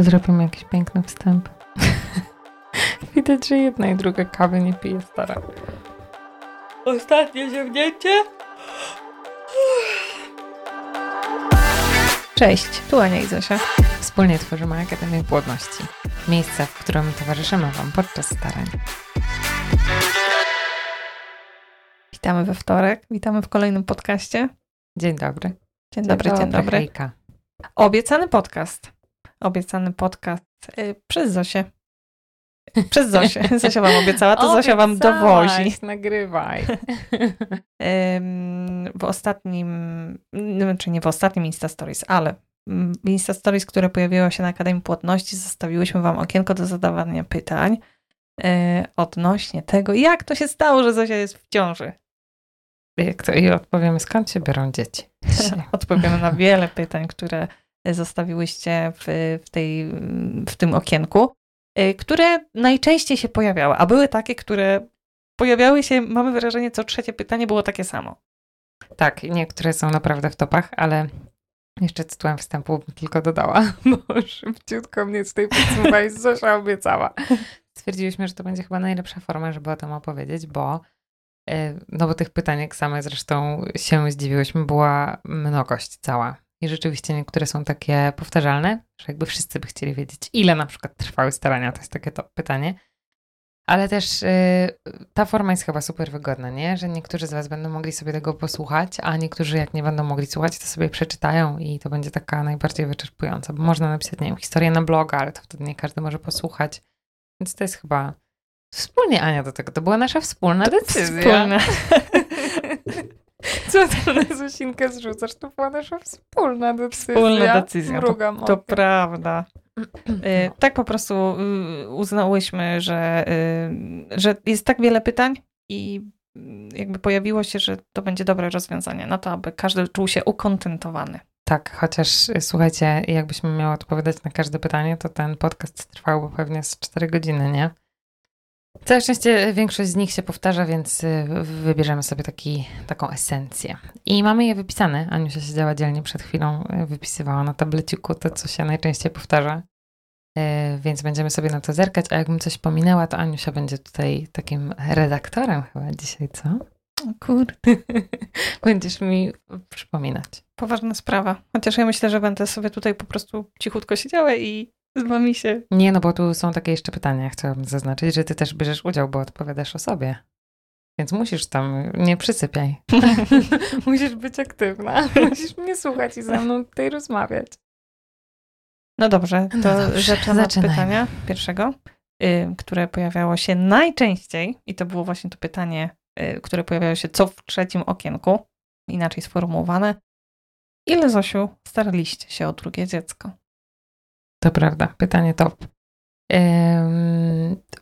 To zrobimy jakiś piękny wstęp. Widać, że jedna i druga kawy nie pije stara. Ostatnie ziemnięcie. Cześć, tu Ania i Zosia. Wspólnie tworzymy Akademię Płodności. Miejsce, w którym towarzyszymy Wam podczas starań. Witamy we wtorek, witamy w kolejnym podcaście. Dzień dobry. Dzień dobry, dzień dobry. Hejka. Obiecany podcast. Obiecany podcast y, przez Zosię. Przez Zosię. Zosia wam obiecała, to Zosia wam dowozi. Nagrywaj. W ostatnim, no, znaczy nie w ostatnim Insta Stories, ale w Insta Stories, które pojawiło się na Akademii Płodności, zostawiłyśmy wam okienko do zadawania pytań yy, odnośnie tego, jak to się stało, że Zosia jest w ciąży. Jak to i odpowiemy, skąd się biorą dzieci? Odpowiemy na wiele pytań, które zostawiłyście w, w, tej, w tym okienku, y, które najczęściej się pojawiały, a były takie, które pojawiały się, mamy wrażenie, co trzecie pytanie było takie samo. Tak, niektóre są naprawdę w topach, ale jeszcze tytułem wstępu bym tylko dodała, bo szybciutko mnie tutaj podsumowałeś, Zosia obiecała. Stwierdziliśmy, że to będzie chyba najlepsza forma, żeby o tym opowiedzieć, bo e, no bo tych pytań, jak same zresztą się zdziwiłyśmy, była mnogość cała. I rzeczywiście niektóre są takie powtarzalne, że jakby wszyscy by chcieli wiedzieć, ile na przykład trwały starania, to jest takie to pytanie. Ale też y, ta forma jest chyba super wygodna, nie? Że niektórzy z Was będą mogli sobie tego posłuchać, a niektórzy jak nie będą mogli słuchać, to sobie przeczytają i to będzie taka najbardziej wyczerpująca, bo można napisać, nie wiem, historię na bloga, ale to wtedy nie każdy może posłuchać. Więc to jest chyba wspólnie Ania do tego. To była nasza wspólna decyzja. Wspólna. Co to na Zosinkę zrzucasz? To była nasza wspólna decyzja. Wspólna decyzja, Mrugam To okiem. prawda. Y, Tak po prostu y, uznałyśmy, że, y, że jest tak wiele pytań i y, jakby pojawiło się, że to będzie dobre rozwiązanie na to, aby każdy czuł się ukontentowany. Tak, chociaż słuchajcie, jakbyśmy miały odpowiadać na każde pytanie, to ten podcast trwałby pewnie z 4 godziny, nie? Całe szczęście większość z nich się powtarza, więc y, wybierzemy sobie taki, taką esencję. I mamy je wypisane. Aniusia siedziała dzielnie przed chwilą, y, wypisywała na tableciku to, co się najczęściej powtarza. Y, Więc będziemy sobie na to zerkać, a jakbym coś pominęła, to Aniusia będzie tutaj takim redaktorem chyba dzisiaj, co? Kurde. Będziesz mi przypominać. Poważna sprawa. Chociaż ja myślę, że będę sobie tutaj po prostu cichutko siedziała i z wami się... Nie, no bo tu są takie jeszcze pytania. Chciałabym zaznaczyć, że ty też bierzesz udział, bo odpowiadasz o sobie. Więc musisz tam, nie przysypiaj. musisz być aktywna. Musisz mnie słuchać i ze mną tutaj rozmawiać. No dobrze, to No dobrze, zaczynamy od pytania pierwszego, y, które pojawiało się najczęściej i to było właśnie to pytanie, y, które pojawiało się co w trzecim okienku, inaczej sformułowane. Ile, Zosiu, staraliście się o drugie dziecko? To prawda, pytanie top.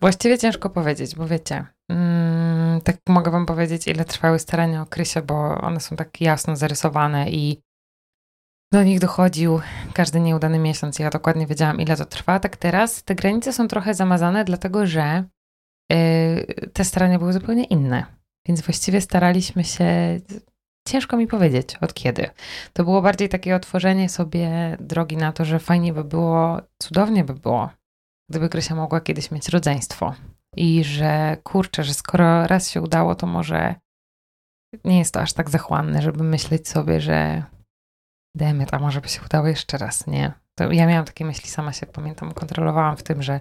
Właściwie ciężko powiedzieć, bo wiecie, ym, tak mogę wam powiedzieć, ile trwały starania o Krysia, bo one są tak jasno zarysowane i do nich dochodził każdy nieudany miesiąc. Ja dokładnie wiedziałam, ile to trwa. Tak teraz te granice są trochę zamazane, dlatego że yy, te starania były zupełnie inne. Więc właściwie staraliśmy się, ciężko mi powiedzieć od kiedy. To było bardziej takie otworzenie sobie drogi na to, że fajnie by było, cudownie by było, gdyby Krysia mogła kiedyś mieć rodzeństwo. I że kurczę, że skoro raz się udało, to może nie jest to aż tak zachłanne, żeby myśleć sobie, że demet, a może by się udało jeszcze raz, nie? To ja miałam takie myśli, sama się pamiętam, kontrolowałam w tym, że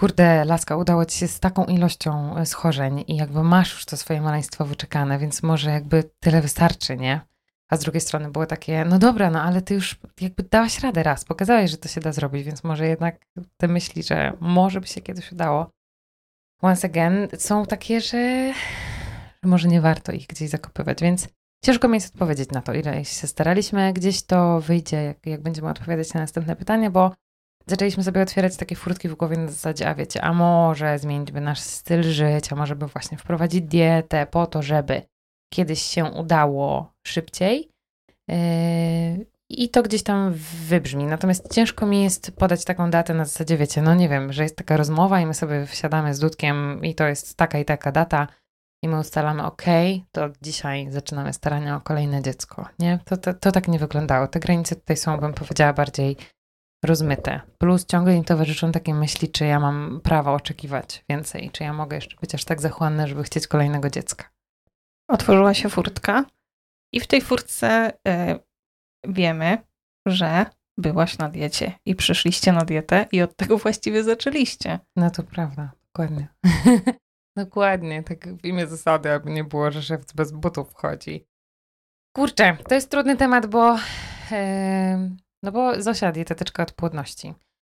kurde, laska, udało ci się z taką ilością e, schorzeń i jakby masz już to swoje maleństwo wyczekane, więc może jakby tyle wystarczy, nie? A z drugiej strony było takie, no dobra, no ale ty już jakby dałaś radę raz, pokazałeś, że to się da zrobić, więc może jednak te myśli, że może by się kiedyś udało, once again, są takie, że, że może nie warto ich gdzieś zakopywać, więc ciężko mi jest odpowiedzieć na to, ile się staraliśmy. Gdzieś to wyjdzie, jak, jak będziemy odpowiadać na następne pytanie, bo zaczęliśmy sobie otwierać takie furtki w głowie na zasadzie, a wiecie, a może zmienić by nasz styl życia, może by właśnie wprowadzić dietę po to, żeby kiedyś się udało szybciej. Yy, I to gdzieś tam wybrzmi. Natomiast ciężko mi jest podać taką datę na zasadzie, wiecie, no nie wiem, że jest taka rozmowa i my sobie wsiadamy z Dudkiem i to jest taka i taka data i my ustalamy, ok, to dzisiaj zaczynamy starania o kolejne dziecko, nie? To, to, to tak nie wyglądało. Te granice tutaj są, bym powiedziała, bardziej rozmyte. Plus ciągle im towarzyszą takie myśli, czy ja mam prawo oczekiwać więcej, czy ja mogę jeszcze być aż tak zachłanna, żeby chcieć kolejnego dziecka. Otworzyła się furtka i w tej furtce y, wiemy, że byłaś na diecie i przyszliście na dietę i od tego właściwie zaczęliście. No to prawda, dokładnie. dokładnie, tak w imię zasady, aby nie było, że szef bez butów wchodzi. Kurczę, to jest trudny temat, bo yy, no bo Zosia dietetyczka od płodności,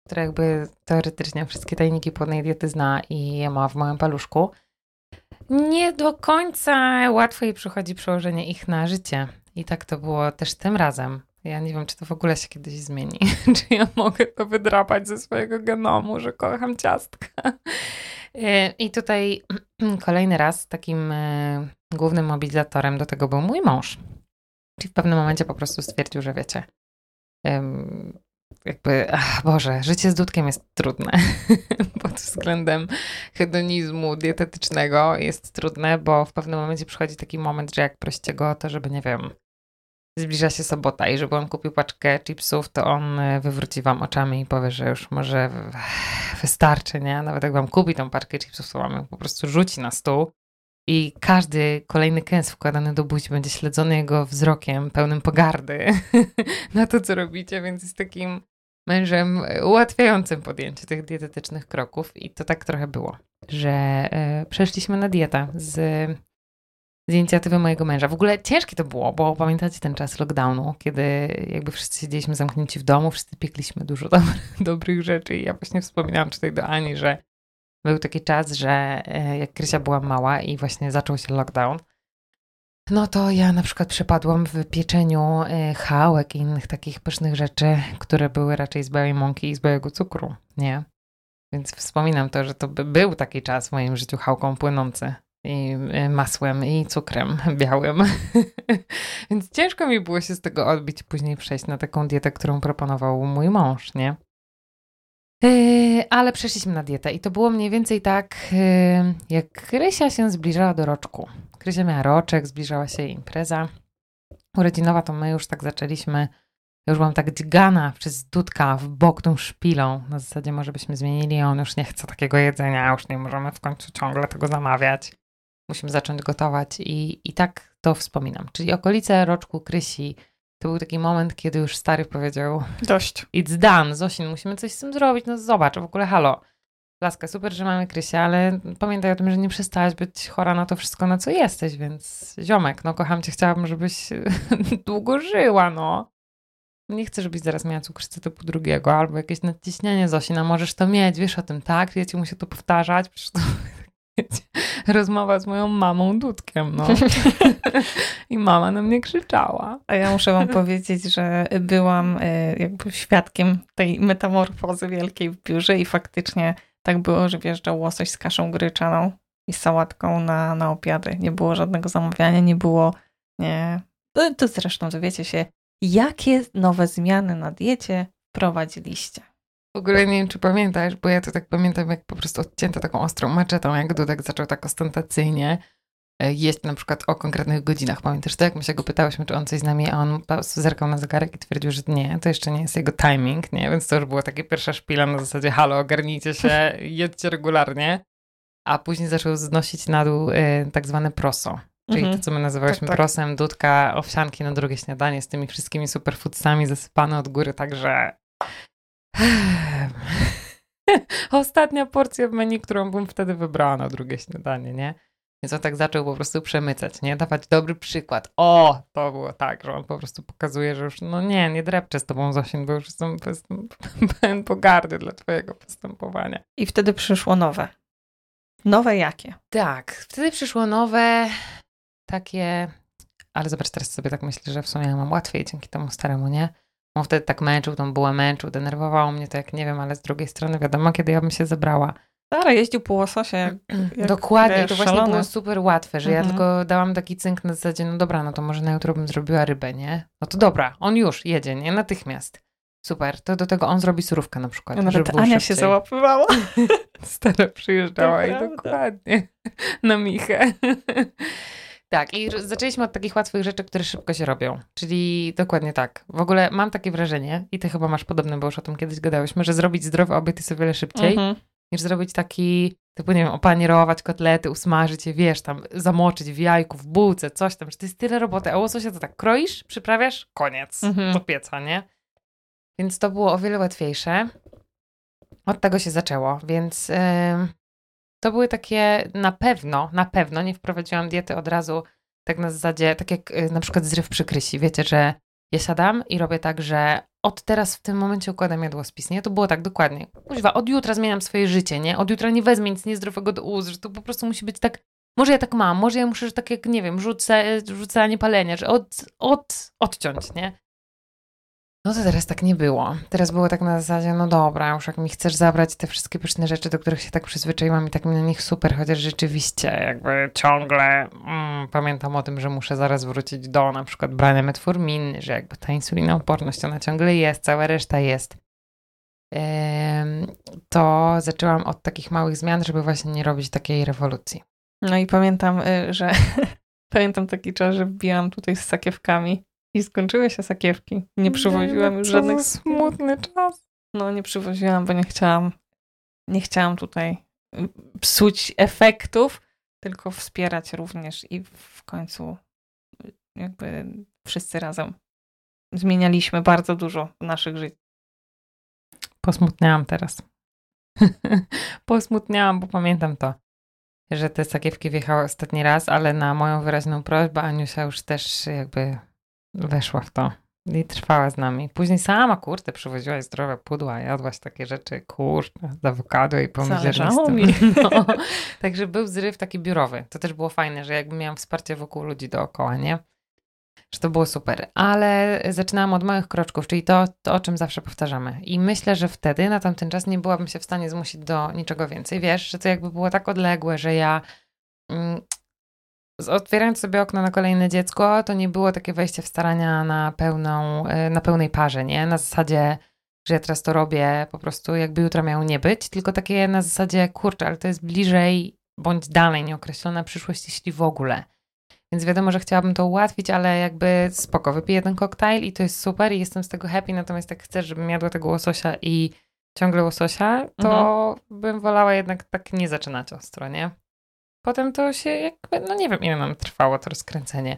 która jakby teoretycznie wszystkie tajniki płodnej diety zna i je ma w małym paluszku. Nie do końca łatwo jej przychodzi przełożenie ich na życie. I tak to było też tym razem. Ja nie wiem, czy to w ogóle się kiedyś zmieni. czy ja mogę to wydrapać ze swojego genomu, że kocham ciastka. E, I tutaj kolejny raz takim e, głównym mobilizatorem do tego był mój mąż. Czyli w pewnym momencie po prostu stwierdził, że wiecie, jakby, ach Boże, życie z Dudkiem jest trudne pod względem hedonizmu dietetycznego jest trudne, bo w pewnym momencie przychodzi taki moment, że jak prosicie go o to, żeby, nie wiem, zbliża się sobota i żeby on kupił paczkę chipsów, to on e, wywróci wam oczami i powie, że już może wystarczy, nie? Nawet jak wam kupi tą paczkę chipsów, to wam ją po prostu rzuci na stół i każdy kolejny kęs wkładany do buzi będzie śledzony jego wzrokiem pełnym pogardy na to, co robicie, więc jest takim mężem ułatwiającym podjęcie tych dietetycznych kroków. I to tak trochę było, że e, przeszliśmy na dietę z, z inicjatywy mojego męża. W ogóle ciężkie to było, bo pamiętacie ten czas lockdownu, kiedy jakby wszyscy siedzieliśmy zamknięci w domu, wszyscy piekliśmy dużo dobrych rzeczy i ja właśnie wspominałam tutaj do Ani, że był taki czas, że e, jak Krysia była mała i właśnie zaczął się lockdown, no to ja na przykład przepadłam w pieczeniu e, chałek i innych takich pysznych rzeczy, które były raczej z białej mąki i z białego cukru, nie? Więc wspominam to, że to by był taki czas w moim życiu chałką płynący i e, masłem i cukrem białym. Więc ciężko mi było się z tego odbić później przejść na taką dietę, którą proponował mój mąż, nie? Yy, ale przeszliśmy na dietę i to było mniej więcej tak, yy, jak Krysia się zbliżała do roczku. Krysia miała roczek, zbliżała się impreza urodzinowa, to my już tak zaczęliśmy, już byłam tak dźgana przez Dudka w bok tą szpilą. Na zasadzie może byśmy zmienili, on już nie chce takiego jedzenia, już nie możemy w końcu ciągle tego zamawiać. Musimy zacząć gotować i, i tak to wspominam. Czyli okolice roczku Krysi to był taki moment, kiedy już stary powiedział: Dość. It's done, Zosin, musimy coś z tym zrobić. No zobacz, w ogóle halo. Laska, super, że mamy Krysię, ale pamiętaj o tym, że nie przestałaś być chora na to wszystko, na co jesteś, więc ziomek, no kocham cię, chciałabym, żebyś długo żyła, no. Nie chcę, żebyś zaraz miała cukrzycę typu drugiego albo jakieś nadciśnienie, Zosina, możesz to mieć, wiesz o tym, tak? Ja ci muszę to powtarzać, przecież to rozmowa z moją mamą Dudkiem, no. I mama na mnie krzyczała. A ja muszę wam powiedzieć, że byłam e, jakby świadkiem tej metamorfozy wielkiej w biurze i faktycznie tak było, że wjeżdżał łosoś z kaszą gryczaną i sałatką na, na obiady. Nie było żadnego zamawiania, nie było, nie... To, to zresztą dowiecie się, jakie nowe zmiany na diecie prowadziliście. W ogóle nie wiem, czy pamiętasz, bo ja to tak pamiętam, jak po prostu odcięto taką ostrą maczetą, jak Dudek zaczął tak ostentacyjnie e, jeść na przykład o konkretnych godzinach. Pamiętasz to, jak my się go pytałyśmy, czy on coś z nami, a on zerkał na zegarek i twierdził, że nie, to jeszcze nie jest jego timing, nie? Więc to już było takie pierwsza szpila na zasadzie, halo, ogarnijcie się, jedźcie regularnie. A później zaczął znosić na dół y, tak zwane proso. Czyli mhm. to, co my nazywałyśmy tak, tak. prosem, dudka, owsianki na drugie śniadanie z tymi wszystkimi superfoodsami zasypane od góry, także Ostatnia porcja w menu, którą bym wtedy wybrała na drugie śniadanie, nie? Więc on tak zaczął po prostu przemycać, nie? Dawać dobry przykład. O, to było tak, że on po prostu pokazuje, że już, no nie, nie drepczę z tobą Zosin, bo już jestem, jestem pełen pogardy dla twojego postępowania. I wtedy przyszło nowe. Nowe jakie? Tak, wtedy przyszło nowe, takie, ale zobacz, teraz sobie tak myślę, że w sumie ja mam łatwiej dzięki temu staremu, nie? On wtedy tak męczył, tą bułę męczył, denerwowało mnie to, jak nie wiem, ale z drugiej strony wiadomo, kiedy ja bym się zebrała. Ale jeździł po łososie. Jak, jak Dokładnie, wiesz, to właśnie szalone. było super łatwe, że mhm. ja tylko dałam taki cynk na zasadzie, no dobra, no to może na jutro bym zrobiła rybę, nie? No to dobra, on już jedzie, nie? Natychmiast. Super, to do tego on zrobi surówkę na przykład. Ja nawet Ania szybciej. się załapywała. Stara przyjeżdżała i dokładnie na Michę. Tak, i zaczęliśmy od takich łatwych rzeczy, które szybko się robią. Czyli dokładnie tak. W ogóle mam takie wrażenie, i ty chyba masz podobne, bo już o tym kiedyś gadałyśmy, że zrobić zdrowy obiad jest o wiele szybciej, mhm. niż zrobić taki, typu, nie wiem, opanierować kotlety, usmażyć je, wiesz, tam zamoczyć w jajku, w bułce, coś tam, że to jest tyle roboty, a łososia to tak kroisz, przyprawiasz, koniec, mhm. do pieca, nie? Więc to było o wiele łatwiejsze. Od tego się zaczęło, więc... Yy to były takie na pewno, na pewno nie wprowadziłam diety od razu tak na zasadzie, tak jak y, na przykład zryw przykrysi. Wiecie, że ja siadam i robię tak, że od teraz w tym momencie układam jadłospis, nie? To było tak dokładnie. Kuźwa, od jutra zmieniam swoje życie, nie? Od jutra nie wezmę nic niezdrowego do ust, że to po prostu musi być tak, może ja tak mam, może ja muszę, że tak jak, nie wiem, rzucę, rzucanie palenia, że od, od, odciąć, nie? No to teraz tak nie było. Teraz było tak na zasadzie, no dobra, już jak mi chcesz zabrać te wszystkie pyszne rzeczy, do których się tak przyzwyczaiłam i tak mi na nich super, chociaż rzeczywiście jakby ciągle mm, pamiętam o tym, że muszę zaraz wrócić do na przykład brania metforminy, że jakby ta insulinooporność ona ciągle jest, cała reszta jest. to zaczęłam od takich małych zmian, żeby właśnie nie robić takiej rewolucji. No i pamiętam, y, że pamiętam taki czas, że wbijałam tutaj z sakiewkami i skończyły się sakiewki. Nie przywoziłam już żadnych... smutny czas. No nie przywoziłam, bo nie chciałam nie chciałam tutaj y, psuć efektów, tylko wspierać również i w końcu y, jakby wszyscy razem zmienialiśmy bardzo dużo w naszych życiach. Posmutniałam teraz. Posmutniałam, bo pamiętam to, że te sakiewki wjechały ostatni raz, ale na moją wyraźną prośbę Aniusia już też jakby weszła w to i trwała z nami. Później sama, kurde, przywoziłaś zdrowe pudła, jadłaś takie rzeczy, kurde, z awokado i pełnoziarnistym. mi. No. Także był zryw taki biurowy. To też było fajne, że jakby miałam wsparcie wokół ludzi dookoła, nie? Że to było super. Ale zaczynałam od małych kroczków, czyli to, to, o czym zawsze powtarzamy. I myślę, że wtedy, na tamten czas, nie byłabym się w stanie zmusić do niczego więcej. Wiesz, że to jakby było tak odległe, że ja mm, otwierając sobie okno na kolejne dziecko, to nie było takie wejście w starania na pełną, e, na pełnej parze, nie? Na zasadzie, że ja teraz to robię, po prostu jakby jutro miało nie być, tylko takie na zasadzie, kurczę, ale to jest bliżej bądź dalej nieokreślona przyszłość, jeśli w ogóle. Więc wiadomo, że chciałabym to ułatwić, ale jakby spoko, wypiję ten koktajl i to jest super i jestem z tego happy, natomiast jak chcesz, żebym jadła tego łososia i ciągle łososia, to mhm. bym wolała jednak tak nie zaczynać ostro, nie? Potem to się jakby, no nie wiem ile nam trwało to rozkręcenie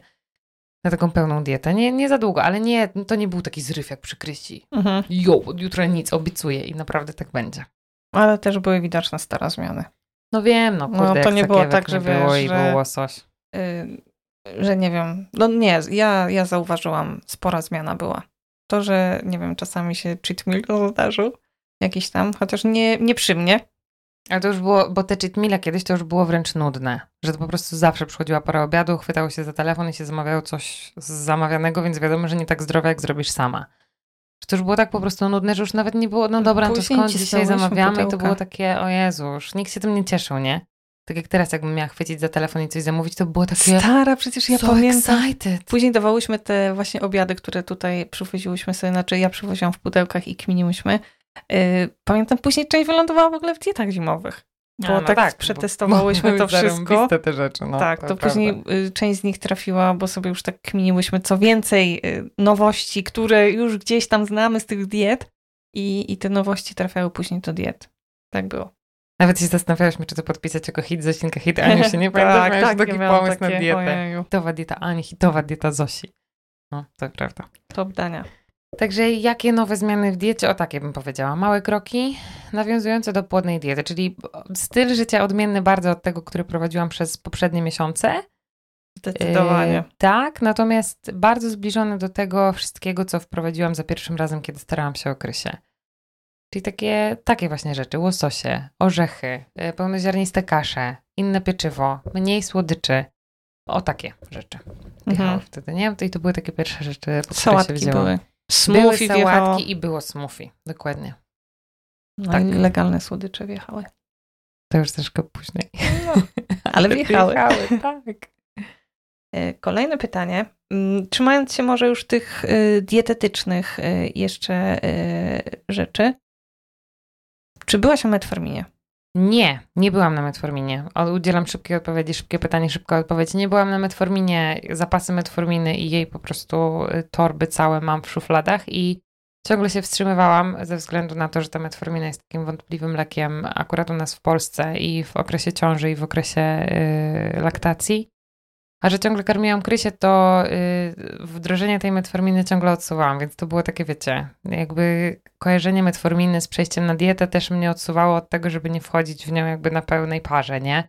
na taką pełną dietę. Nie, nie za długo, ale nie, to nie był taki zryw jak przy Kryści. Mhm. Jo, od jutra nic, obiecuję i naprawdę tak będzie. Ale też były widoczne stare zmiany. No wiem, no kurde, no, to nie było tak, że było wiesz, i był łosoś. Yy, że nie wiem, no nie, ja, ja zauważyłam, spora zmiana była. To, że nie wiem, czasami się cheat meal zdarzył, jakiś tam, chociaż nie, nie przy mnie, ale to już było, bo te cheat meale kiedyś to już było wręcz nudne, że to po prostu zawsze przychodziła pora obiadu, chwytało się za telefon i się zamawiało coś z zamawianego, więc wiadomo, że nie tak zdrowe, jak zrobisz sama. Że to już było tak po prostu nudne, że już nawet nie było, no dobra, no to skąd dzisiaj zamawiamy i to było takie, o Jezu, już nikt się tym nie cieszył, nie? Tak jak teraz, jakbym miała chwycić za telefon i coś zamówić, to było takie... Stara, przecież ja so pamiętam. Excited. Później dawałyśmy te właśnie obiady, które tutaj przywoziłyśmy sobie, znaczy ja przywoziłam w pudełkach i kminiłyśmy. Y, pamiętam, później część wylądowała w ogóle w dietach zimowych. Bo no tak, tak przetestowałyśmy bo, to wszystko. te rzeczy, no, tak, to, to później y, część z nich trafiła, bo sobie już tak kminiłyśmy co więcej y, nowości, które już gdzieś tam znamy z tych diet i, i te nowości trafiały później do diet. Tak było. Nawet się zastanawiałyśmy, czy to podpisać jako hit Zosinka hit Ani się nie pamiętam, tak, tak, taki pomysł takie, na dietę. Ojeju. Hitowa dieta Ani, hitowa dieta Zosi. No, to prawda. Top dania. Także jakie nowe zmiany w diecie? O takie bym powiedziała. Małe kroki nawiązujące do płodnej diety, czyli styl życia odmienny bardzo od tego, który prowadziłam przez poprzednie miesiące. Zdecydowanie. Yy, tak, natomiast bardzo zbliżony do tego wszystkiego, co wprowadziłam za pierwszym razem, kiedy starałam się o krysie. Czyli takie, takie właśnie rzeczy, łososie, orzechy, yy, pełnoziarniste kasze, inne pieczywo, mniej słodyczy. O takie rzeczy. Mhm. wtedy, nie? I to były takie pierwsze rzeczy, po które się wzięłam. były. Smoothie były sałatki i było smoothie, dokładnie. No tak. legalne słodycze wjechały. To już troszkę później. No, ale wjechały. wjechały tak. E, kolejne pytanie. Mm, trzymając się może już tych e, dietetycznych e, jeszcze rzeczy. Czy byłaś o metforminie? Nie, nie byłam na metforminie. Udzielam szybkiej odpowiedzi, szybkie pytanie, szybka odpowiedź. Nie byłam na metforminie, zapasy metforminy i jej po prostu y, torby całe mam w szufladach i ciągle się wstrzymywałam ze względu na to, że ta metformina jest takim wątpliwym lekiem akurat u nas w Polsce i w okresie ciąży i w okresie yy, laktacji. A że ciągle karmiłam Krysię, to yy, wdrożenie tej metforminy ciągle odsuwałam, więc to było takie, wiecie, jakby kojarzenie metforminy z przejściem na dietę też mnie odsuwało od tego, żeby nie wchodzić w nią jakby na pełnej parze, nie?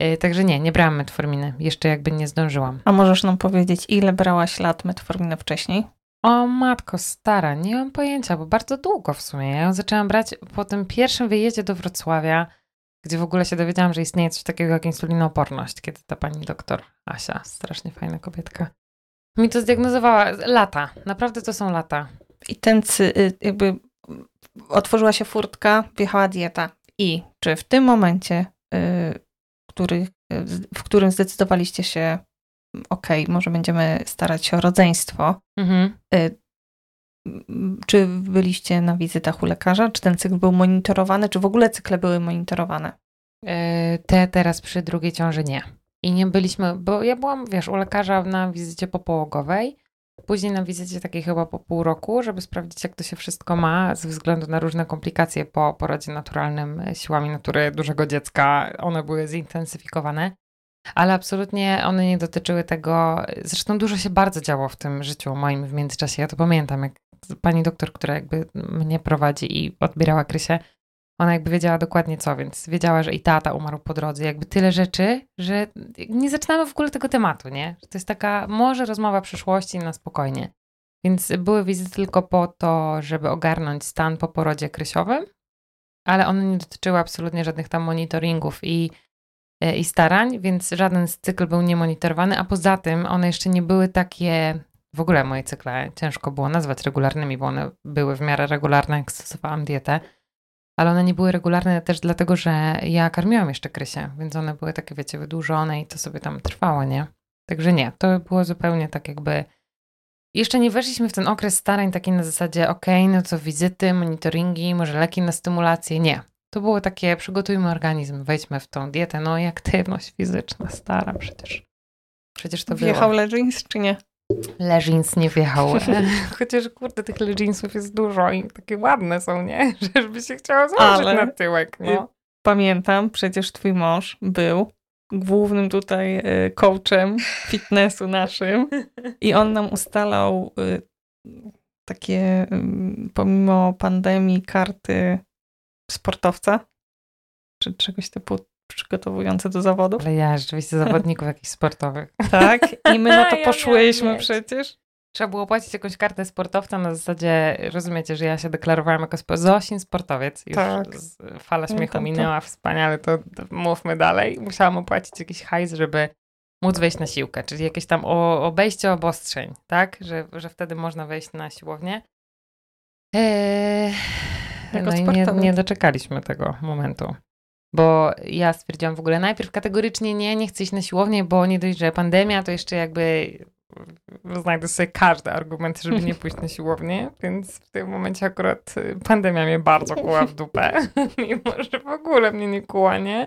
Yy, także nie, nie brałam metforminy. Jeszcze jakby nie zdążyłam. A możesz nam powiedzieć, ile brałaś lat metforminy wcześniej? O matko, stara, nie mam pojęcia, bo bardzo długo w sumie. Ja ją zaczęłam brać po tym pierwszym wyjeździe do Wrocławia, gdzie w ogóle się dowiedziałam, że istnieje coś takiego jak insulinooporność, kiedy ta pani doktor Asia, strasznie fajna kobietka, mi to zdiagnozowała. Lata, naprawdę to są lata. I ten, y, jakby otworzyła się furtka, wjechała dieta. I czy w tym momencie, y, który, w którym zdecydowaliście się okej, okay, może będziemy starać się o rodzeństwo. Mhm. Czy byliście na wizytach u lekarza? Czy ten cykl był monitorowany? Czy w ogóle cykle były monitorowane? E, te teraz przy drugiej ciąży nie. I nie byliśmy, bo ja byłam, wiesz, u lekarza na wizycie popołogowej, później na wizycie takiej chyba po pół roku, żeby sprawdzić, jak to się wszystko ma, ze względu na różne komplikacje po porodzie naturalnym siłami natury dużego dziecka. One były zintensyfikowane ale absolutnie one nie dotyczyły tego. Zresztą dużo się bardzo działo w tym życiu moim w międzyczasie. Ja to pamiętam, jak pani doktor, która jakby mnie prowadzi i odbierała Krysię, ona jakby wiedziała dokładnie co, więc wiedziała, że i tata umarł po drodze. Jakby tyle rzeczy, że nie zaczynamy w ogóle tego tematu, nie? Że to jest taka może rozmowa przyszłości na spokojnie. Więc były wizyty tylko po to, żeby ogarnąć stan po porodzie krysiowym, ale one nie dotyczyły absolutnie żadnych tam monitoringów i i starań, więc żaden z cykl był niemonitorowany, a poza tym one jeszcze nie były takie, w ogóle moje cykle ciężko było nazwać regularnymi, bo one były w miarę regularne, jak stosowałam dietę, ale one nie były regularne też dlatego, że ja karmiłam jeszcze Krysię, więc one były takie, wiecie, wydłużone i to sobie tam trwało, nie? Także nie, to było zupełnie tak jakby... Jeszcze nie weszliśmy w ten okres starań taki na zasadzie, ok, no to wizyty, monitoringi, może leki na stymulację. Nie, to było takie, przygotujmy organizm, wejdźmy w tą dietę, no i aktywność fizyczna, stara przecież. Przecież to Wjechał było. czy nie? Leggings nie wjechał. Chociaż kurde, tych leginsów jest dużo i takie ładne są, nie? Żeby się chciało założyć Ale na tyłek, no. Pamiętam, przecież twój mąż był głównym tutaj y, coachem fitnessu naszym i on nam ustalał y, takie pomimo pandemii karty sportowca? Czy czegoś typu przygotowujące do zawodów? Ale ja rzeczywiście zawodników jakichś sportowych. Tak? I my na to poszłyśmy ja przecież. Trzeba było płacić jakąś kartę sportowca na zasadzie, rozumiecie, że ja się deklarowałam jako spo... Zosin sportowiec. Już tak. fala śmiechu minęła, wspaniale, to mówmy dalej. Musiałam opłacić jakiś hajs, żeby móc wejść na siłkę, czyli jakieś tam obejście obostrzeń, tak? Że, że wtedy można wejść na siłownię. Eee, no i nie, nie doczekaliśmy tego momentu. Bo ja stwierdziłam w ogóle najpierw kategorycznie nie, nie chcę iść na siłownię, bo nie dość, że pandemia, to jeszcze jakby znajdę sobie każdy argument, żeby nie pójść na siłownię, więc w tym momencie akurat pandemia mnie bardzo kuła w dupę, mimo że w ogóle mnie nie kuła, nie?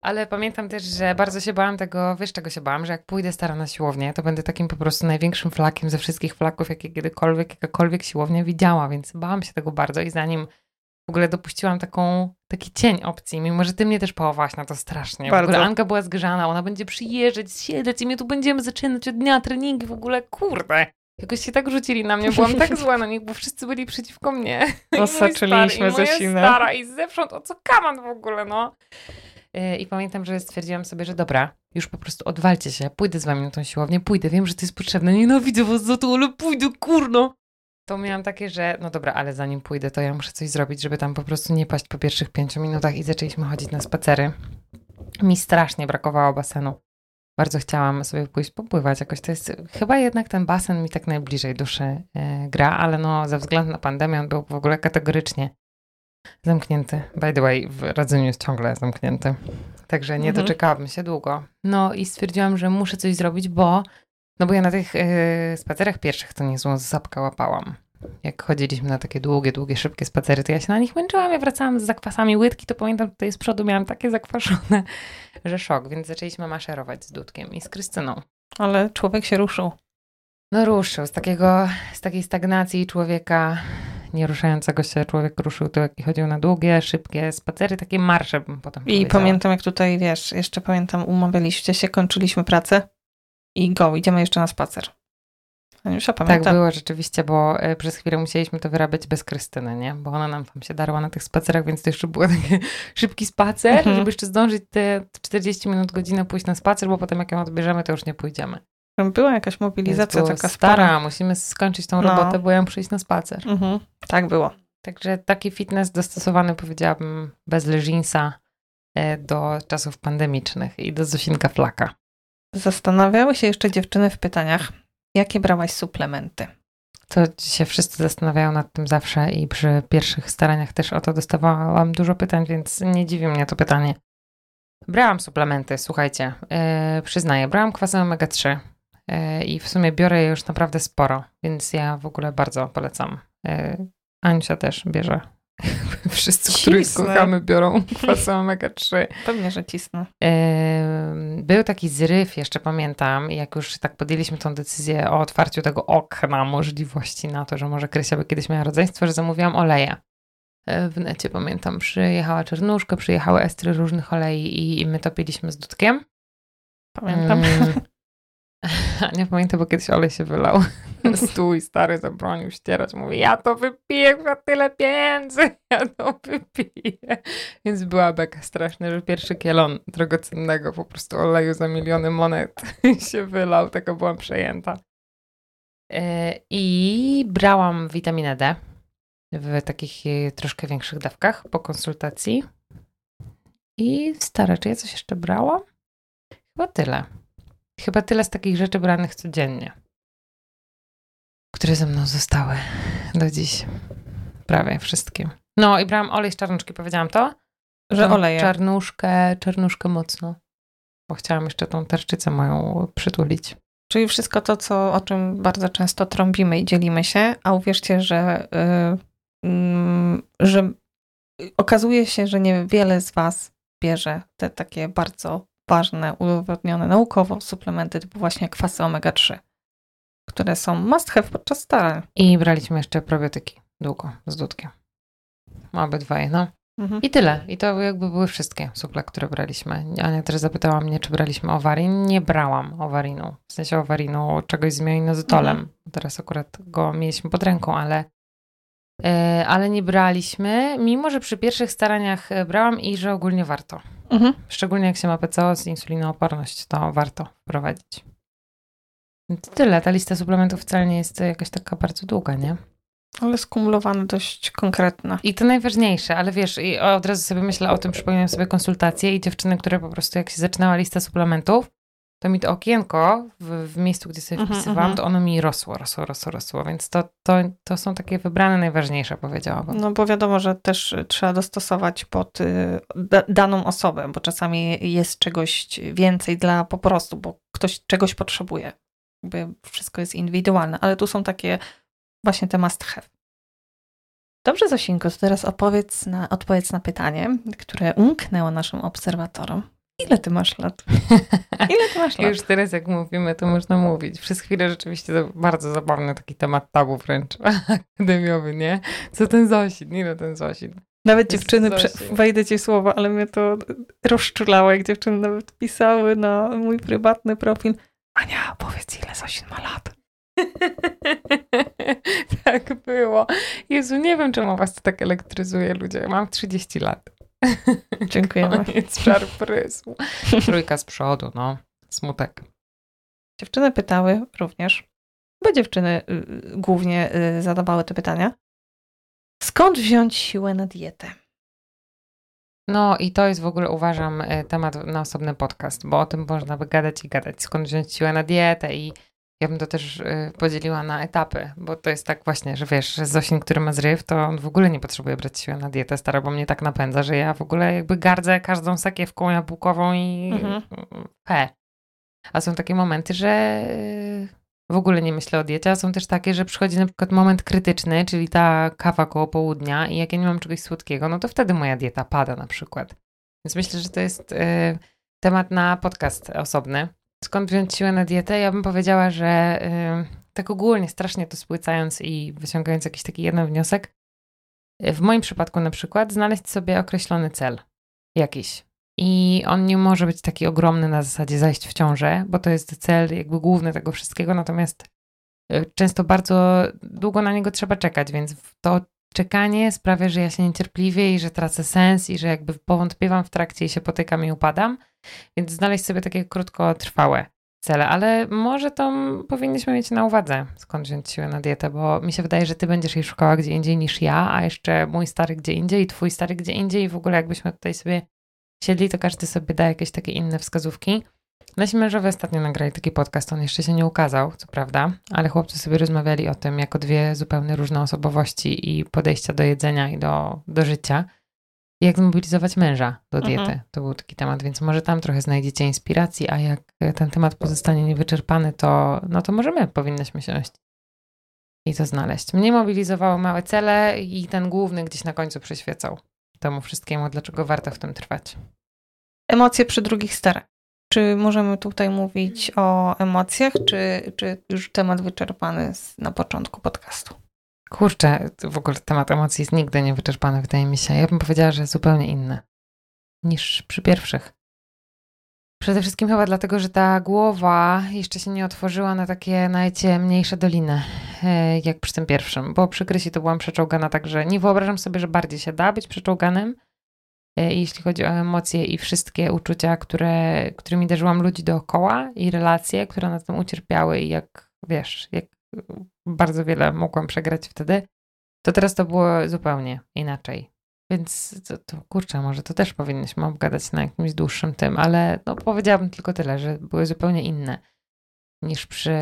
Ale pamiętam też, że bardzo się bałam tego, wiesz czego się bałam, że jak pójdę stara na siłownię, to będę takim po prostu największym flakiem ze wszystkich flaków, jakie kiedykolwiek, jakakolwiek siłownia widziała, więc bałam się tego bardzo i zanim w ogóle dopuściłam taką, taki cień opcji, mimo że ty mnie też pałowałaś na to strasznie. Bardzo. W ogóle Anka była zgrzana, ona będzie przyjeżdżać, siedać i my tu będziemy zaczynać od dnia treningi, w ogóle kurde. Jakoś się tak rzucili na mnie, byłam tak zła na nich, bo wszyscy byli przeciwko mnie. Osaczyliśmy ze siną. stara i zewsząd, o co kaman w ogóle, no. I pamiętam, że stwierdziłam sobie, że dobra, już po prostu odwalcie się, pójdę z wami na tą siłownię, pójdę, wiem, że to jest potrzebne, nienawidzę was za to, ale pójdę, kurno. To miałam takie, że no dobra, ale zanim pójdę, to ja muszę coś zrobić, żeby tam po prostu nie paść po pierwszych pięciu minutach i zaczęliśmy chodzić na spacery. Mi strasznie brakowało basenu. Bardzo chciałam sobie pójść popływać jakoś. To jest chyba jednak ten basen mi tak najbliżej duszy e, gra, ale no ze względu na pandemię on był w ogóle kategorycznie Zamknięty. By the way, w radzeniu jest ciągle zamknięty. Także nie mhm. doczekałabym się długo. No i stwierdziłam, że muszę coś zrobić, bo no bo ja na tych yy, spacerach pierwszych to niezłą zapkę łapałam. jak chodziliśmy na takie długie, długie, szybkie spacery, to ja się na nich męczyłam. Ja wracałam z zakwasami łydki, to pamiętam tutaj z przodu miałam takie zakwaszone, że szok. Więc zaczęliśmy maszerować z Dudkiem i z Krystyną. Ale człowiek się ruszył. No ruszył. Z, takiego, z takiej stagnacji człowieka, nieruszającego się, człowiek ruszył to, i chodził na długie, szybkie spacery, takie marsze bym potem I powiedziała. pamiętam, jak tutaj, wiesz, jeszcze pamiętam, umawialiście się, kończyliśmy pracę i go, idziemy jeszcze na spacer. Aniusia, Tak pamiętam. było rzeczywiście, bo e, przez chwilę musieliśmy to wyrabiać bez Krystyny, nie? Bo ona nam tam się darła na tych spacerach, więc to jeszcze był taki szybki spacer, Mhm. żeby jeszcze zdążyć te 40 minut, godzinę pójść na spacer, bo potem jak ją odbierzemy, to już nie pójdziemy. Była jakaś mobilizacja taka stara, spora. musimy skończyć tą No. robotę, bo ja muszę iść na spacer. Mhm. Tak było. Także taki fitness dostosowany, powiedziałabym, bez leżinsa e, do czasów pandemicznych i do Zosinka Flaka. Zastanawiały się jeszcze dziewczyny w pytaniach, jakie brałaś suplementy. To się wszyscy zastanawiają nad tym zawsze i przy pierwszych staraniach też o to dostawałam dużo pytań, więc nie dziwi mnie to pytanie. Brałam suplementy, słuchajcie, yy, przyznaję, brałam kwasy omega-3 yy, i w sumie biorę je już naprawdę sporo, więc ja w ogóle bardzo polecam. Yy, Aniusia też bierze. Wszyscy, których kochamy, biorą kwasy omega-3. Pewnie, że cisnę. Ym, Był taki zryw, jeszcze pamiętam, jak już tak podjęliśmy tą decyzję o otwarciu tego okna możliwości na to, że może Krysia by kiedyś miała rodzeństwo, że zamówiłam oleje. E, W necie pamiętam, przyjechała czernuszka, przyjechały estry różnych olei i, i my to piliśmy z Dudkiem. Pamiętam. Mm. Nie pamiętam, bo kiedyś olej się wylał. Stój stary zabronił ścierać. Mówi, ja to wypiję za tyle pieniędzy, ja to wypiję. Więc była beka straszna, że pierwszy kielon drogocennego po prostu oleju za miliony monet się wylał. Taka byłam przejęta. E, I brałam witaminę D w takich e, troszkę większych dawkach po konsultacji. I stare, czy ja coś jeszcze brałam? Chyba tyle. Chyba tyle z takich rzeczy branych codziennie, które ze mną zostały do dziś. Prawie wszystkie. No i brałam olej z czarnuszki, powiedziałam to? Że oleje. Czarnuszkę, czarnuszkę mocno. Bo chciałam jeszcze tą tarczycę moją przytulić. Czyli wszystko to, co, o czym bardzo często trąbimy i dzielimy się, a uwierzcie, że, y, mm, że okazuje się, że niewiele z Was bierze te takie bardzo ważne, udowodnione naukowo suplementy typu właśnie kwasy omega-3, które są must have podczas starań. I braliśmy jeszcze probiotyki długo z dudkiem. Obydwaj, no. Mhm. I tyle. I to jakby były wszystkie suple, które braliśmy. Ania też zapytała mnie, czy braliśmy owarin. Nie brałam owarinu. W sensie owarinu czegoś z mioinozotolem. Mhm. Teraz akurat go mieliśmy pod ręką, ale, e, ale nie braliśmy, mimo że przy pierwszych staraniach e, brałam i że ogólnie warto. Mhm. Szczególnie jak się ma PCO z insulinooporność, to warto wprowadzić. Więc tyle. Ta lista suplementów wcale nie jest jakaś taka bardzo długa, nie? Ale skumulowane dość konkretne. I to najważniejsze, ale wiesz, i od razu sobie myślę o tym, przypominam sobie konsultacje i dziewczyny, które po prostu jak się zaczynała lista suplementów, to mi to okienko w, w miejscu, gdzie sobie Mhm, wpisywałam, mhm. to ono mi rosło, rosło, rosło, rosło, więc to, to, to są takie wybrane najważniejsze, powiedziałabym. No bo wiadomo, że też trzeba dostosować pod y, da, daną osobę, bo czasami jest czegoś więcej dla po prostu, bo ktoś czegoś potrzebuje. Jakby wszystko jest indywidualne, ale tu są takie właśnie te must have. Dobrze, Zosinku, to teraz opowiedz na, odpowiedz na pytanie, które umknęło naszym obserwatorom. Ile ty masz lat? Ile ty masz lat? Już teraz jak mówimy, to można mówić. Przez chwilę rzeczywiście to bardzo zabawny taki temat tabu wręcz akademiowy, nie? Co ten Zosin? Ile ten Zosin? Nawet Jest dziewczyny, Zosia. wejdę ci słowo, ale mnie to rozczulało, jak dziewczyny nawet pisały na mój prywatny profil. Ania, powiedz ile Zosin ma lat. tak było. Jezu, nie wiem, czemu was to tak elektryzuje, ludzie. Mam 30 lat. Dziękujemy. Koniec żar prysł. Trójka z przodu, no. Smutek. Dziewczyny pytały również, bo dziewczyny y, y, głównie y, zadawały te pytania. Skąd wziąć siłę na dietę? No i to jest w ogóle, uważam, temat na osobny podcast, bo o tym można by gadać i gadać. Skąd wziąć siłę na dietę i ja bym to też e, podzieliła na etapy, bo to jest tak właśnie, że wiesz, że Zosin, który ma zryw, to on w ogóle nie potrzebuje brać siły na dietę, stara, bo mnie tak napędza, że ja w ogóle jakby gardzę każdą sakiewką jabłkową i Mhm. he. A są takie momenty, że e, w ogóle nie myślę o diecie, a są też takie, że przychodzi na przykład moment krytyczny, czyli ta kawa koło południa i jak ja nie mam czegoś słodkiego, no to wtedy moja dieta pada na przykład. Więc myślę, że to jest y, temat na podcast osobny. Skąd wziąć siłę na dietę? Ja bym powiedziała, że y, tak ogólnie, strasznie to spłycając i wyciągając jakiś taki jeden wniosek, w moim przypadku na przykład znaleźć sobie określony cel jakiś. I on nie może być taki ogromny na zasadzie zajść w ciążę, bo to jest cel jakby główny tego wszystkiego, natomiast y, często bardzo długo na niego trzeba czekać, więc to czekanie sprawia, że ja się niecierpliwie i że tracę sens i że jakby powątpiewam w trakcie i się potykam i upadam. Więc znaleźć sobie takie krótkotrwałe cele, ale może to powinniśmy mieć na uwadze, skąd wziąć siłę na dietę, bo mi się wydaje, że ty będziesz jej szukała gdzie indziej niż ja, a jeszcze mój stary gdzie indziej, twój stary gdzie indziej i w ogóle jakbyśmy tutaj sobie siedli, to każdy sobie da jakieś takie inne wskazówki. Nasi mężowie ostatnio nagrali taki podcast, on jeszcze się nie ukazał, co prawda, ale chłopcy sobie rozmawiali o tym jako dwie zupełnie różne osobowości i podejścia do jedzenia i do, do życia jak zmobilizować męża do diety. Mhm. To był taki temat, więc może tam trochę znajdziecie inspiracji, a jak ten temat pozostanie niewyczerpany, to, no to może my powinnyśmy siąść i to znaleźć. Mnie mobilizowały małe cele i ten główny gdzieś na końcu przyświecał temu wszystkiemu, dlaczego warto w tym trwać. Emocje przy drugich starach. Czy możemy tutaj mówić o emocjach, czy, czy już temat wyczerpany na początku podcastu? Kurczę, w ogóle temat emocji jest nigdy niewyczerpany, wydaje mi się. Ja bym powiedziała, że zupełnie inny niż przy pierwszych. Przede wszystkim chyba dlatego, że ta głowa jeszcze się nie otworzyła na takie najciemniejsze doliny, e, jak przy tym pierwszym. Bo przy Krysi to byłam przeczołgana, także nie wyobrażam sobie, że bardziej się da być przeczołganym. E, jeśli chodzi o emocje i wszystkie uczucia, które, którymi darzyłam ludzi dookoła i relacje, które na tym ucierpiały i jak, wiesz, jak bardzo wiele mogłam przegrać wtedy, to teraz to było zupełnie inaczej. Więc to, to kurczę, może to też powinniśmy obgadać na jakimś dłuższym tym, ale no, powiedziałabym tylko tyle, że były zupełnie inne niż przy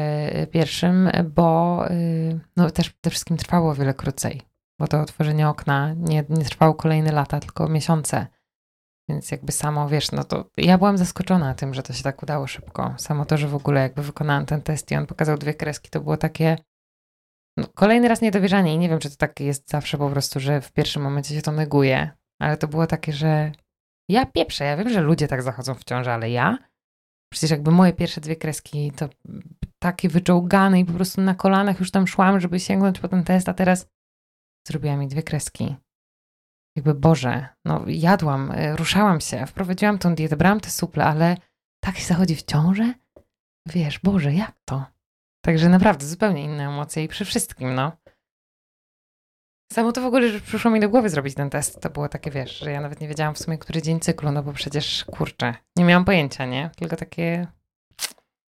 pierwszym, bo y, no, też przede wszystkim trwało wiele krócej, bo to otworzenie okna nie, nie trwało kolejne lata, tylko miesiące. Więc jakby samo, wiesz, no to ja byłam zaskoczona tym, że to się tak udało szybko. Samo to, że w ogóle jakby wykonałam ten test i on pokazał dwie kreski, to było takie no, kolejny raz niedowierzanie i nie wiem, czy to tak jest zawsze po prostu, że w pierwszym momencie się to neguje, ale to było takie, że ja pieprzę, ja wiem, że ludzie tak zachodzą w ciąży, ale ja? Przecież jakby moje pierwsze dwie kreski to takie wyczołgane i po prostu na kolanach już tam szłam, żeby sięgnąć po ten test, a teraz zrobiła mi dwie kreski jakby Boże, no jadłam, e, ruszałam się, wprowadziłam tą dietę, brałam te suple, ale tak się zachodzi w ciąży? Wiesz, Boże, jak to? Także naprawdę zupełnie inne emocje i przy wszystkim, no. Samo to w ogóle, że przyszło mi do głowy zrobić ten test, to było takie, wiesz, że ja nawet nie wiedziałam w sumie, który dzień cyklu, no bo przecież, kurczę, nie miałam pojęcia, nie? Tylko takie...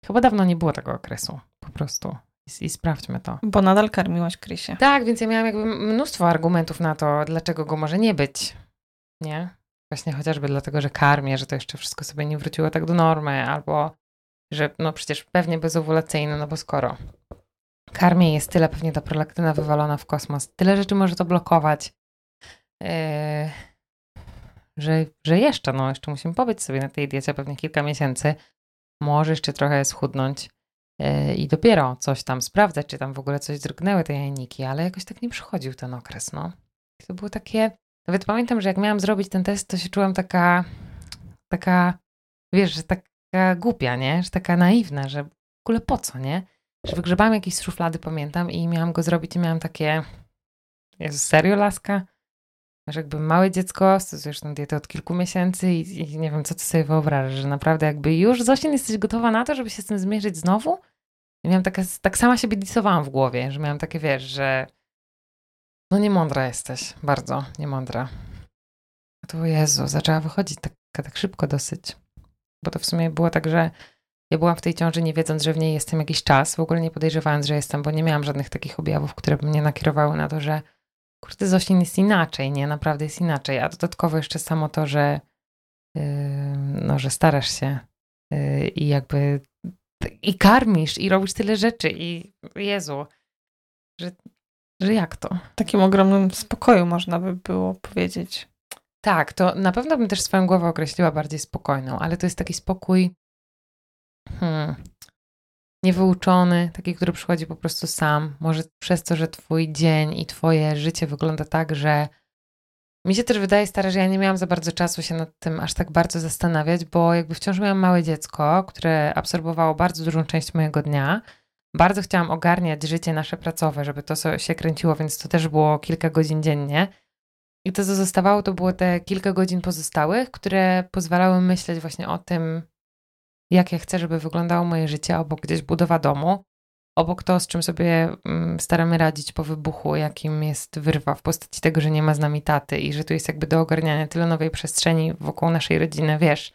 Chyba dawno nie było tego okresu, po prostu i, sprawdźmy to. Bo nadal karmiłaś Krysię. Tak, więc ja miałam jakby mnóstwo argumentów na to, dlaczego go może nie być. Nie? Właśnie chociażby dlatego, że karmię, że to jeszcze wszystko sobie nie wróciło tak do normy, albo że no przecież pewnie bezowulacyjny, no bo skoro karmię jest tyle, pewnie ta prolaktyna wywalona w kosmos, tyle rzeczy może to blokować, yy, że, że jeszcze, no jeszcze musimy pobyć sobie na tej diecie pewnie kilka miesięcy, może jeszcze trochę schudnąć, i dopiero coś tam sprawdzać, czy tam w ogóle coś drgnęły te jajniki, ale jakoś tak nie przychodził ten okres, no. To było takie, nawet pamiętam, że jak miałam zrobić ten test, to się czułam taka, taka, wiesz, że taka głupia, nie? Że taka naiwna, że w ogóle po co, nie? Że wygrzebałam jakieś szuflady, pamiętam, i miałam go zrobić i miałam takie, jest serio laska? Że jakby małe dziecko, stosujesz tę dietę od kilku miesięcy i, i, nie wiem, co ty sobie wyobrażasz, że naprawdę jakby już, Zosien, jesteś gotowa na to, żeby się z tym zmierzyć znowu? I miałam takie, tak sama siebie disowałam w głowie, że miałam takie, wiesz, że no niemądra jesteś, bardzo niemądra. A to Jezu, zaczęła wychodzić tak, tak szybko dosyć. Bo to w sumie było tak, że ja byłam w tej ciąży nie wiedząc, że w niej jestem jakiś czas, w ogóle nie podejrzewając, że jestem, bo nie miałam żadnych takich objawów, które by mnie nakierowały na to, że kurde, Zosin jest inaczej, nie? Naprawdę jest inaczej. A dodatkowo jeszcze samo to, że yy, no, że starasz się yy, i jakby i karmisz, i robisz tyle rzeczy, i Jezu, że, że jak to? W takim ogromnym spokoju można by było powiedzieć. Tak, to na pewno bym też swoją głowę określiła bardziej spokojną, ale to jest taki spokój. Hmm, niewyuczony, taki, który przychodzi po prostu sam. Może przez to, że twój dzień i twoje życie wygląda tak, że mi się też wydaje, stary, że ja nie miałam za bardzo czasu się nad tym aż tak bardzo zastanawiać, bo jakby wciąż miałam małe dziecko, które absorbowało bardzo dużą część mojego dnia. Bardzo chciałam ogarniać życie nasze pracowe, żeby to się kręciło, więc to też było kilka godzin dziennie. I to, co zostawało, to było te kilka godzin pozostałych, które pozwalały myśleć właśnie o tym, jak ja chcę, żeby wyglądało moje życie, obok gdzieś budowa domu, obok to, z czym sobie mm, staramy radzić po wybuchu, jakim jest wyrwa w postaci tego, że nie ma z nami taty i że tu jest jakby do ogarniania tyle nowej przestrzeni wokół naszej rodziny, wiesz.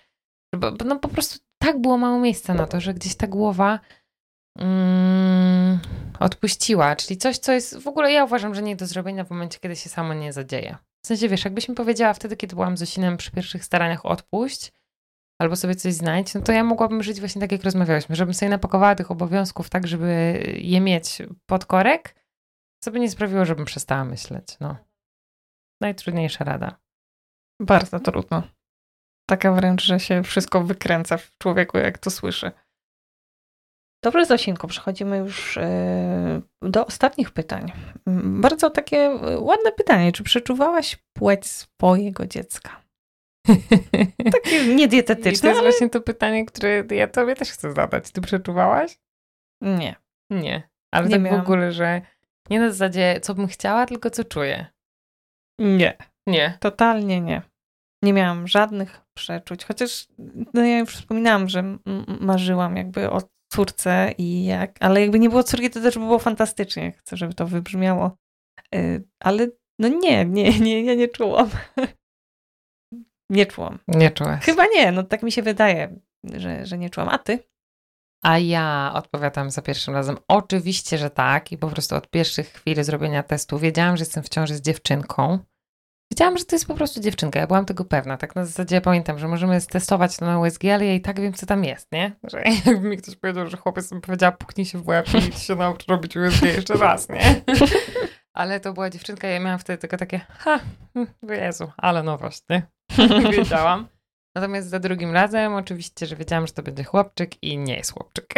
No po prostu tak było mało miejsca na to, że gdzieś ta głowa mm, odpuściła, czyli coś, co jest w ogóle, ja uważam, że nie do zrobienia w momencie, kiedy się samo nie zadzieje. W sensie, wiesz, jakbyś mi powiedziała wtedy, kiedy byłam z Osinem przy pierwszych staraniach odpuść, albo sobie coś znajdź, no to ja mogłabym żyć właśnie tak, jak rozmawiałyśmy, żebym sobie napakowała tych obowiązków tak, żeby je mieć pod korek, co by nie sprawiło, żebym przestała myśleć. No. Najtrudniejsza rada. Bardzo trudno. Taka wręcz, że się wszystko wykręca w człowieku, jak to słyszy. Dobrze, Zosinku, przechodzimy już e, do ostatnich pytań. Bardzo takie ładne pytanie. Czy przeczuwałaś płeć swojego dziecka? Takie niedietetyczne. I to jest ale... właśnie to pytanie, które ja tobie też chcę zadać. Ty przeczuwałaś? Nie. Nie. Ale nie tak miałam. w ogóle, że nie na zasadzie, co bym chciała, tylko co czuję. Nie. Nie. Totalnie nie. Nie miałam żadnych przeczuć. Chociaż no ja już wspominałam, że marzyłam jakby o córce i jak, ale jakby nie było córki, to też by było fantastycznie. Chcę, żeby to wybrzmiało. Y, ale no nie, nie, nie, ja nie czułam. Nie czułam. Nie czułaś. Chyba nie, no tak mi się wydaje, że, że nie czułam. A ty? A ja odpowiadam za pierwszym razem. Oczywiście, że tak. I po prostu od pierwszych chwil zrobienia testu wiedziałam, że jestem w ciąży z dziewczynką. Wiedziałam, że to jest po prostu dziewczynka. Ja byłam tego pewna. Tak na zasadzie pamiętam, że możemy testować to na USG, ale ja i tak wiem, co tam jest, nie? Że jakby mi ktoś powiedział, że chłopiec mi powiedziała, puknij się w łeb i się nauczy robić USG jeszcze raz, nie? Ale to była dziewczynka, ja miałam wtedy tylko takie, ha, hm, Jezu, ale nowość, nie? wiedziałam. Natomiast za drugim razem oczywiście, że wiedziałam, że to będzie chłopczyk i nie jest chłopczyk.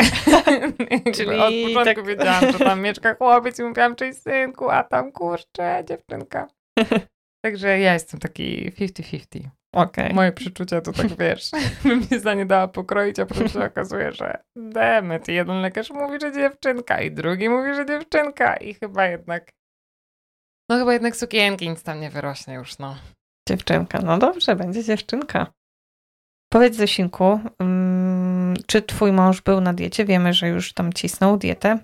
Czyli od początku tak... wiedziałam, że tam mieszka chłopiec i mówiłam, cześć synku, a tam kurczę, dziewczynka. Także ja jestem taki 50-50. Okay. Moje przeczucia to tak wiesz, bym się za nie dała pokroić, a potem się okazuje, że demet. Jeden lekarz mówi, że dziewczynka i drugi mówi, że dziewczynka i chyba jednak no chyba jednak sukienki nic tam nie wyrośnie już, no. Dziewczynka, no dobrze, będzie dziewczynka. Powiedz Zosinku, um, czy twój mąż był na diecie? Wiemy, że już tam cisnął dietę.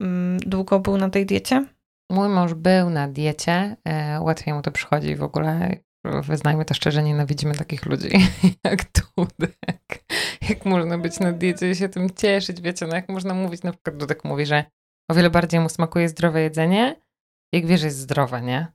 Um, długo był na tej diecie? Mój mąż był na diecie. E, łatwiej mu to przychodzi w ogóle. Wyznajmy to szczerze, nienawidzimy takich ludzi jak Dudek. Jak można być na diecie i się tym cieszyć, wiecie, no jak można mówić, na przykład Dudek mówi, że o wiele bardziej mu smakuje zdrowe jedzenie, jak wiesz, jest zdrowe, nie?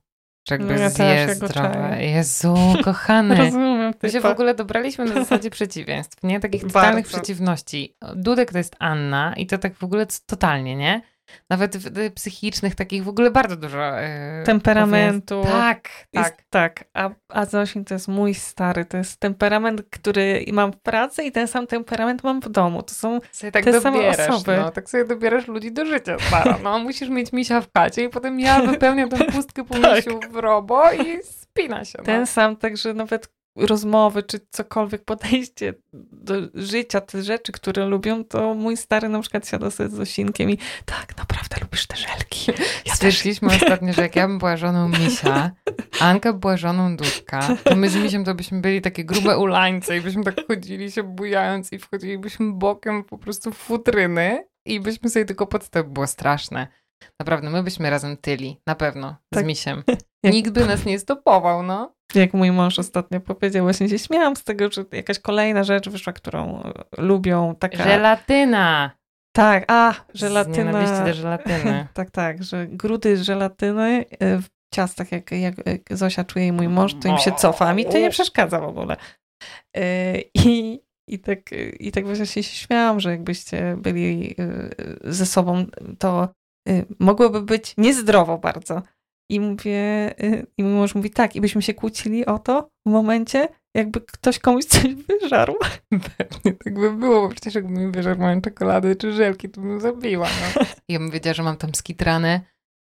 Że jakby no ja zje zdrowe. Jezu, kochany. Rozumiem. My się w ogóle dobraliśmy na zasadzie przeciwieństw, nie? Takich totalnych Bardzo. przeciwności. Dudek to jest Anna i to tak w ogóle totalnie, nie? Nawet psychicznych, takich w ogóle bardzo dużo. Yy, Temperamentu. Tak, tak. Jest, tak. A, a Zosin to jest mój stary, to jest temperament, który mam w pracy i ten sam temperament mam w domu. To są sobie tak te same osoby. No, tak sobie dobierasz ludzi do życia, stara. No, musisz mieć misia w chacie i potem ja wypełniam tę pustkę po tak. w robo i spina się. No. Ten sam, także nawet rozmowy, czy cokolwiek podejście do życia, te rzeczy, które lubią, to mój stary na przykład siada sobie z Osinkiem i tak, naprawdę lubisz te żelki. Ja Stwierdziliśmy też. ostatnio, że jak ja bym była żoną Misia, Anka była żoną Dudka, to my z Misiem to byśmy byli takie grube ulańce i byśmy tak chodzili się bujając i wchodzilibyśmy bokiem po prostu w futryny i byśmy sobie tylko pod to było straszne. Naprawdę, my byśmy razem tyli, na pewno, tak. z Misiem. Nikt by nas nie stopował, no. Jak mój mąż ostatnio powiedział, właśnie się śmiałam z tego, że jakaś kolejna rzecz wyszła, którą e, lubią. Taka... Żelatyna! Tak, a, żelatyna. Z do żelatyny. tak, tak, że grudy żelatyny e, w ciastach, jak, jak Zosia czuje i mój mąż, to im się cofa, a mi to nie przeszkadza w ogóle. E, I, i, tak, I tak właśnie się śmiałam, że jakbyście byli ze sobą, to mogłoby być niezdrowo bardzo. I mówię, y, i mój mąż mówi tak, i byśmy się kłócili o to w momencie, jakby ktoś komuś coś wyżarł. Pewnie tak by było, bo przecież jakby mi wyżarł moją czekoladę czy żelki, to bym zabiła. No. Ja bym wiedziała, że mam tam skitranę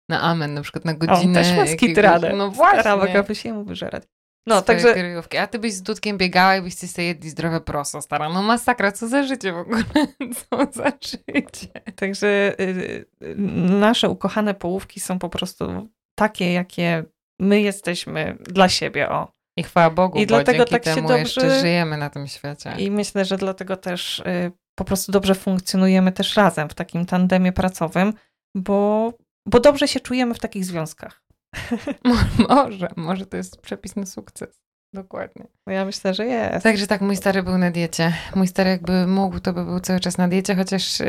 na amen, na przykład na godzinę. On też ma skitranę. No właśnie. Stara się mu wyżerać. No, także... Kryjówki. A ty byś z Dudkiem biegała i byście sobie jedli zdrowe prosto, stara. No masakra, co za życie w ogóle. Co za życie. Także y, y, nasze ukochane połówki są po prostu takie, jakie my jesteśmy dla siebie, o. I chwała Bogu, I dlatego tak się dobrze jeszcze żyjemy na tym świecie. I myślę, że dlatego też y, po prostu dobrze funkcjonujemy też razem w takim tandemie pracowym, bo, bo dobrze się czujemy w takich związkach. może, może to jest przepis na sukces. Dokładnie. Ja myślę, że jest. Także tak, mój stary był na diecie. Mój stary jakby mógł, to by był cały czas na diecie, chociaż yy,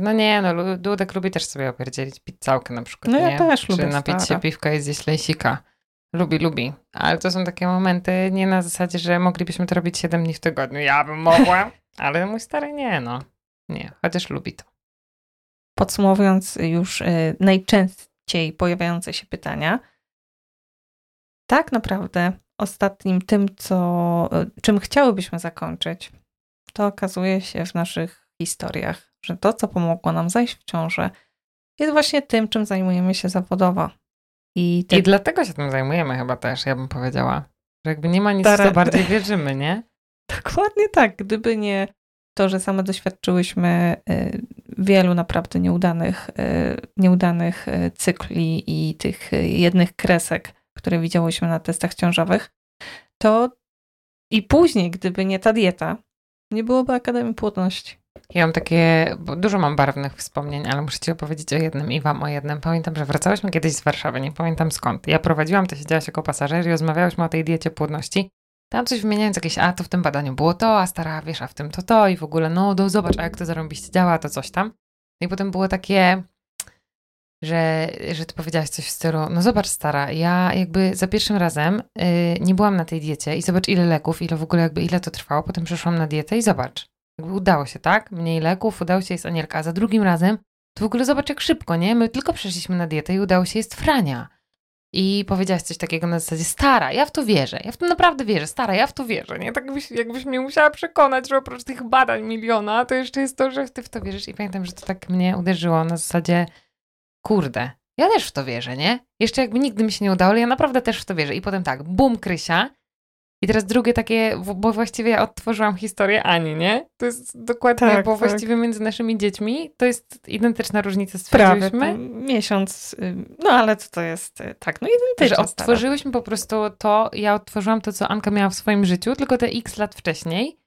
no nie, no Dudek lubi też sobie opierdzielić pizzałkę na przykład, No ja nie? też Czy lubię napić stara. się piwka i zjeść lejsika. Lubi, lubi. Ale to są takie momenty nie na zasadzie, że moglibyśmy to robić 7 dni w tygodniu. Ja bym mogła, ale mój stary nie, no. Nie, chociaż lubi to. Podsumowując już y, najczęściej pojawiające się pytania, tak naprawdę ostatnim tym, co, y, czym chciałybyśmy zakończyć, to okazuje się w naszych historiach, że to, co pomogło nam zajść w ciążę, jest właśnie tym, czym zajmujemy się zawodowo. I, te... I dlatego się tym zajmujemy chyba też, ja bym powiedziała. Że jakby nie ma nic, w co bardziej wierzymy, nie? Dokładnie tak. Gdyby nie to, że same doświadczyłyśmy y, wielu naprawdę nieudanych, y, nieudanych y, cykli i tych jednych kresek, które widziałyśmy na testach ciążowych, to i później, gdyby nie ta dieta, nie byłoby Akademii Płodności. Ja mam takie, dużo mam barwnych wspomnień, ale muszę ci opowiedzieć o jednym i wam o jednym. Pamiętam, że wracałyśmy kiedyś z Warszawy, nie pamiętam skąd. Ja prowadziłam, to siedziałaś jako pasażer i rozmawiałyśmy o tej diecie płodności. Tam coś wymieniając jakieś, a to w tym badaniu było to, a stara, wiesz, a w tym to to i w ogóle, no, do zobacz, a jak to zarąbiście działa, to coś tam. No I potem było takie, że, że ty powiedziałaś coś w stylu, no zobacz stara, ja jakby za pierwszym razem yy, nie byłam na tej diecie i zobacz ile leków, ile w ogóle jakby ile to trwało, potem przeszłam na dietę i zobacz. Jakby udało się, tak? Mniej leków, udało się jest Anielka, a za drugim razem to w ogóle zobacz jak szybko, nie? My tylko przeszliśmy na dietę i udało się jest Frania. I powiedziałaś coś takiego na zasadzie, stara, ja w to wierzę, ja w to naprawdę wierzę, stara, ja w to wierzę, nie? Tak jakbyś, jakbyś mnie musiała przekonać, że oprócz tych badań miliona, to jeszcze jest to, że ty w to wierzysz. I pamiętam, że to tak mnie uderzyło na zasadzie, kurde, ja też w to wierzę, nie? Jeszcze jakby nigdy mi się nie udało, ale ja naprawdę też w to wierzę. I potem tak, bum, Krysia. I teraz drugie takie, bo właściwie ja odtworzyłam historię Ani, nie? To jest dokładnie, tak, bo tak. właściwie między naszymi dziećmi to jest identyczna różnica, stwierdziliśmy. Prawie, miesiąc, no ale co to jest, y, tak, no identyczna. Że odtworzyłyśmy po prostu to, ja odtworzyłam to, co Anka miała w swoim życiu, tylko te x lat wcześniej.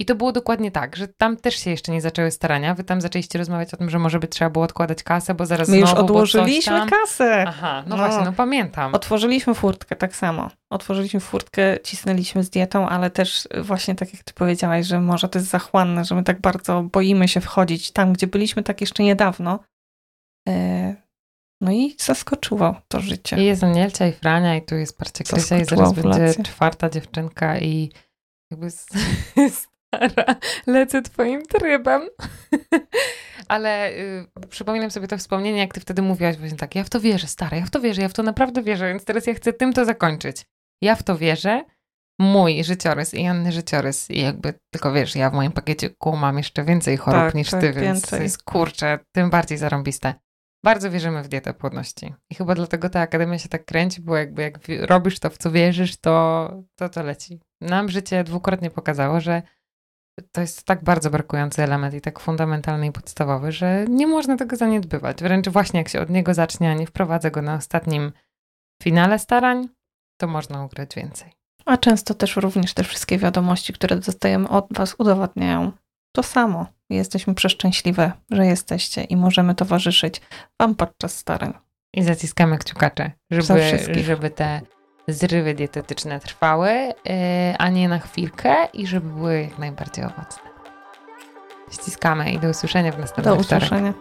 I to było dokładnie tak, że tam też się jeszcze nie zaczęły starania. Wy tam zaczęliście rozmawiać o tym, że może by trzeba było odkładać kasę, bo zaraz My już znowu, odłożyliśmy kasę. Aha, no, no, właśnie, no pamiętam. Otworzyliśmy furtkę tak samo. Otworzyliśmy furtkę, cisnęliśmy z dietą, ale też właśnie tak jak ty powiedziałaś, że może to jest zachłanne, że my tak bardzo boimy się wchodzić tam, gdzie byliśmy tak jeszcze niedawno. E, no i zaskoczyło to życie. I jest Anielcia i Frania i tu jest parcie Krysia i zaraz będzie czwarta dziewczynka i jakby stara, lecę twoim trybem. Ale y, przypominam sobie to wspomnienie, jak ty wtedy mówiłaś właśnie tak, ja w to wierzę, stara, ja w to wierzę, ja w to naprawdę wierzę, więc teraz ja chcę tym to zakończyć. Ja w to wierzę, mój życiorys i Anny życiorys i jakby, tylko wiesz, ja w moim pakiecie kół mam jeszcze więcej chorób tak, niż tak, ty, więc więcej. jest kurczę, tym bardziej zarąbiste. Bardzo wierzymy w dietę płodności. I chyba dlatego ta akademia się tak kręci, bo jakby jak robisz to, w co wierzysz, to to, to leci. Nam życie dwukrotnie pokazało, że to jest tak bardzo brakujący element i tak fundamentalny i podstawowy, że nie można tego zaniedbywać. Wręcz właśnie jak się od niego zacznie, a nie wprowadza go na ostatnim finale starań, to można ugrać więcej. A często też również te wszystkie wiadomości, które dostajemy od Was, udowadniają to samo. Jesteśmy przeszczęśliwe, że jesteście i możemy towarzyszyć Wam podczas starań. I zaciskamy kciukacze, żeby, żeby te zrywy dietetyczne trwały, yy, a nie na chwilkę i żeby były jak najbardziej owocne. Ściskamy i do usłyszenia w następnym Do usłyszenia.